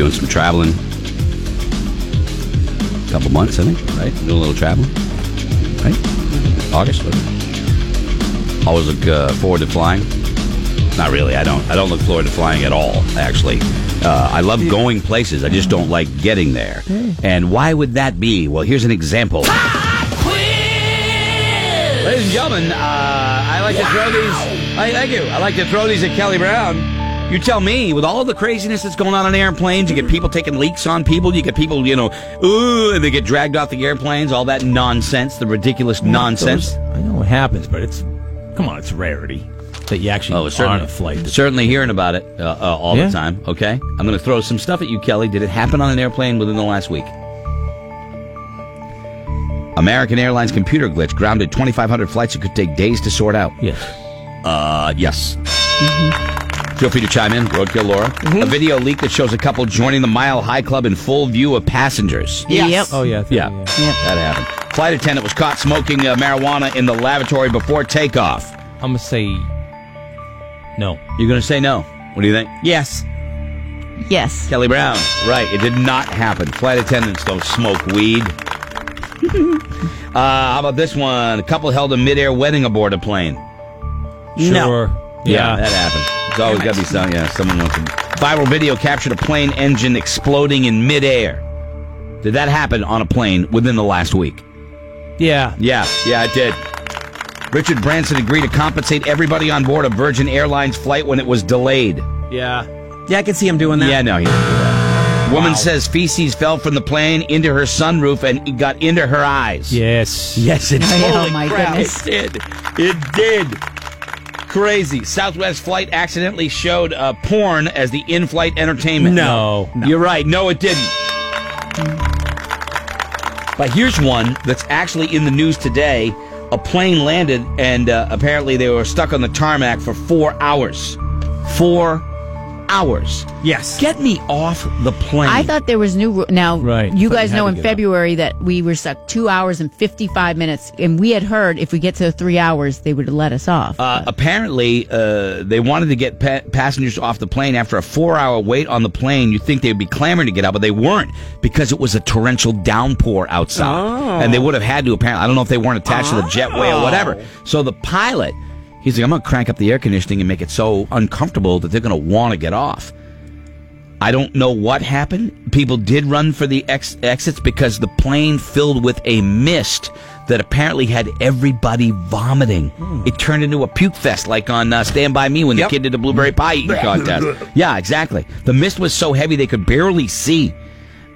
Doing some traveling. A Couple months, I think, right? Doing a little traveling, right? August. Whatever. Always look uh, forward to flying. Not really. I don't. I don't look forward to flying at all. Actually, uh, I love going places. I just don't like getting there. And why would that be? Well, here's an example. Ladies and gentlemen, uh, I like to throw these. I, thank you. I like to throw these at Kelly Brown. You tell me, with all the craziness that's going on on airplanes, you get people taking leaks on people. You get people, you know, ooh, and they get dragged off the airplanes. All that nonsense, the ridiculous nonsense. Those- I know what happens, but it's come on, it's rarity that you actually Oh, are on a flight. Certainly hearing about it uh, uh, all Yeah. the time. Okay, I'm going to throw some stuff at you, Kelly. Did it happen on an airplane within the last week? American Airlines computer glitch grounded 2,500 flights. It could take days to sort out. Yes. Uh, yes. Feel free to chime in, Roadkill Laura. A video leak that shows a couple joining the Mile High Club in full view of passengers. Yep. Oh yeah. I think- Yeah, that happened. Flight attendant was caught smoking uh, marijuana in the lavatory before takeoff. I'm gonna say no. You're going to say no. What do you think? Yes. Yes. Kelly Brown. Right, it did not happen. Flight attendants don't smoke weed. uh, how about this one? A couple held a midair wedding aboard a plane. Sure. Yeah, that happened. It's always got to be some. Yeah, someone wants to. Viral video captured a plane engine exploding in midair. Did that happen on a plane within the last week? Yeah. Yeah, yeah, it did. Richard Branson agreed to compensate everybody on board a Virgin Airlines flight when it was delayed. Yeah. Yeah, I can see him doing that. Yeah, no, he didn't do that. Woman says feces fell from the plane into her sunroof and it got into her eyes. Yes. Yes, it did. Oh, my crap, goodness. It did. It did. Crazy. Southwest flight accidentally showed uh, porn as the in-flight entertainment. No. You're right. No, it didn't. But here's one that's actually in the news today. A plane landed, and uh, apparently they were stuck on the tarmac for four hours. Four hours. Yes. Get me off the plane. I thought there was new. ru- Now, Right. you guys you know in get up. February that we were stuck two hours and 55 minutes, and we had heard if we get to three hours, they would let us off. Uh, apparently, uh, they wanted to get pa- passengers off the plane after a four-hour wait on the plane. You'd think they'd be clamoring to get out, but they weren't because it was a torrential downpour outside, and they would have had to. Apparently, I don't know if they weren't attached to the jetway or whatever. So the pilot, he's like, "I'm going to crank up the air conditioning and make it so uncomfortable that they're going to want to get off." I don't know what happened. People did run for the ex- exits because the plane filled with a mist that apparently had everybody vomiting. It turned into a puke fest, like on uh, Stand By Me when Yep. the kid did the blueberry pie eating contest. Yeah, exactly. The mist was so heavy they could barely see.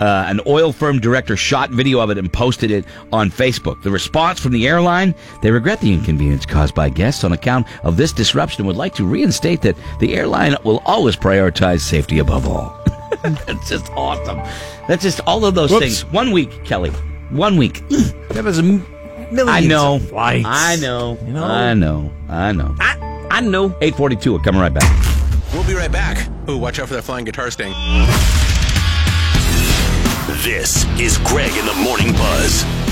Uh, an oil firm director shot video of it and posted it on Facebook. The response from the airline they regret the inconvenience caused by guests on account of this disruption and would like to reinstate that the airline will always prioritize safety above all. That's just awesome. That's just all of those Whoops. things. One week, Kelly. One week. There was a m- millions I know. of flights. I know. You know? I know. I know. I, I know. 842. We're coming right back. We'll be right back. Ooh, watch out for that flying guitar sting. This is Greg in the Morning Buzz.